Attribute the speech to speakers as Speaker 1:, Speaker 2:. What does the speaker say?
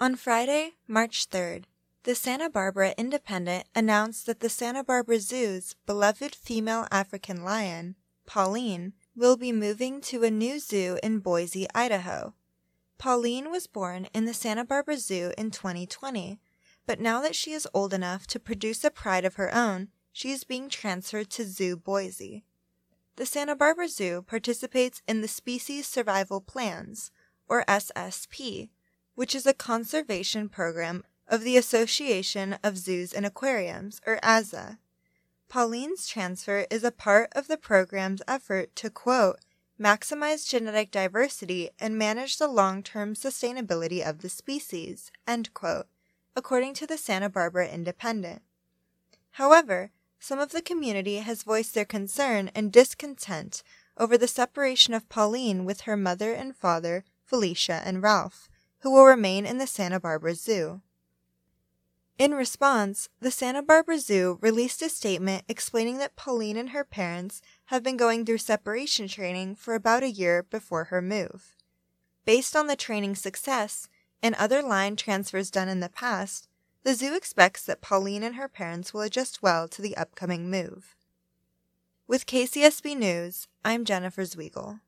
Speaker 1: On Friday, March 3rd, the Santa Barbara Independent announced that the Santa Barbara Zoo's beloved female African lion, Pauline, will be moving to a new zoo in Boise, Idaho. Pauline was born in the Santa Barbara Zoo in 2020, but now that she is old enough to produce a pride of her own, she is being transferred to Zoo Boise. The Santa Barbara Zoo participates in the Species Survival Plans, or SSP, which is a conservation program of the Association of Zoos and Aquariums, or AZA. Pauline's transfer is a part of the program's effort to, quote, maximize genetic diversity and manage the long term sustainability of the species, end quote, according to the Santa Barbara Independent. However, some of the community has voiced their concern and discontent over the separation of Pauline with her mother and father, Felicia and Ralph, who will remain in the Santa Barbara Zoo. In response, the Santa Barbara Zoo released a statement explaining that Pauline and her parents have been going through separation training for about a year before her move. Based on the training success and other line transfers done in the past, the zoo expects that Pauline and her parents will adjust well to the upcoming move. With KCSB News, I'm Jennifer Zwigl.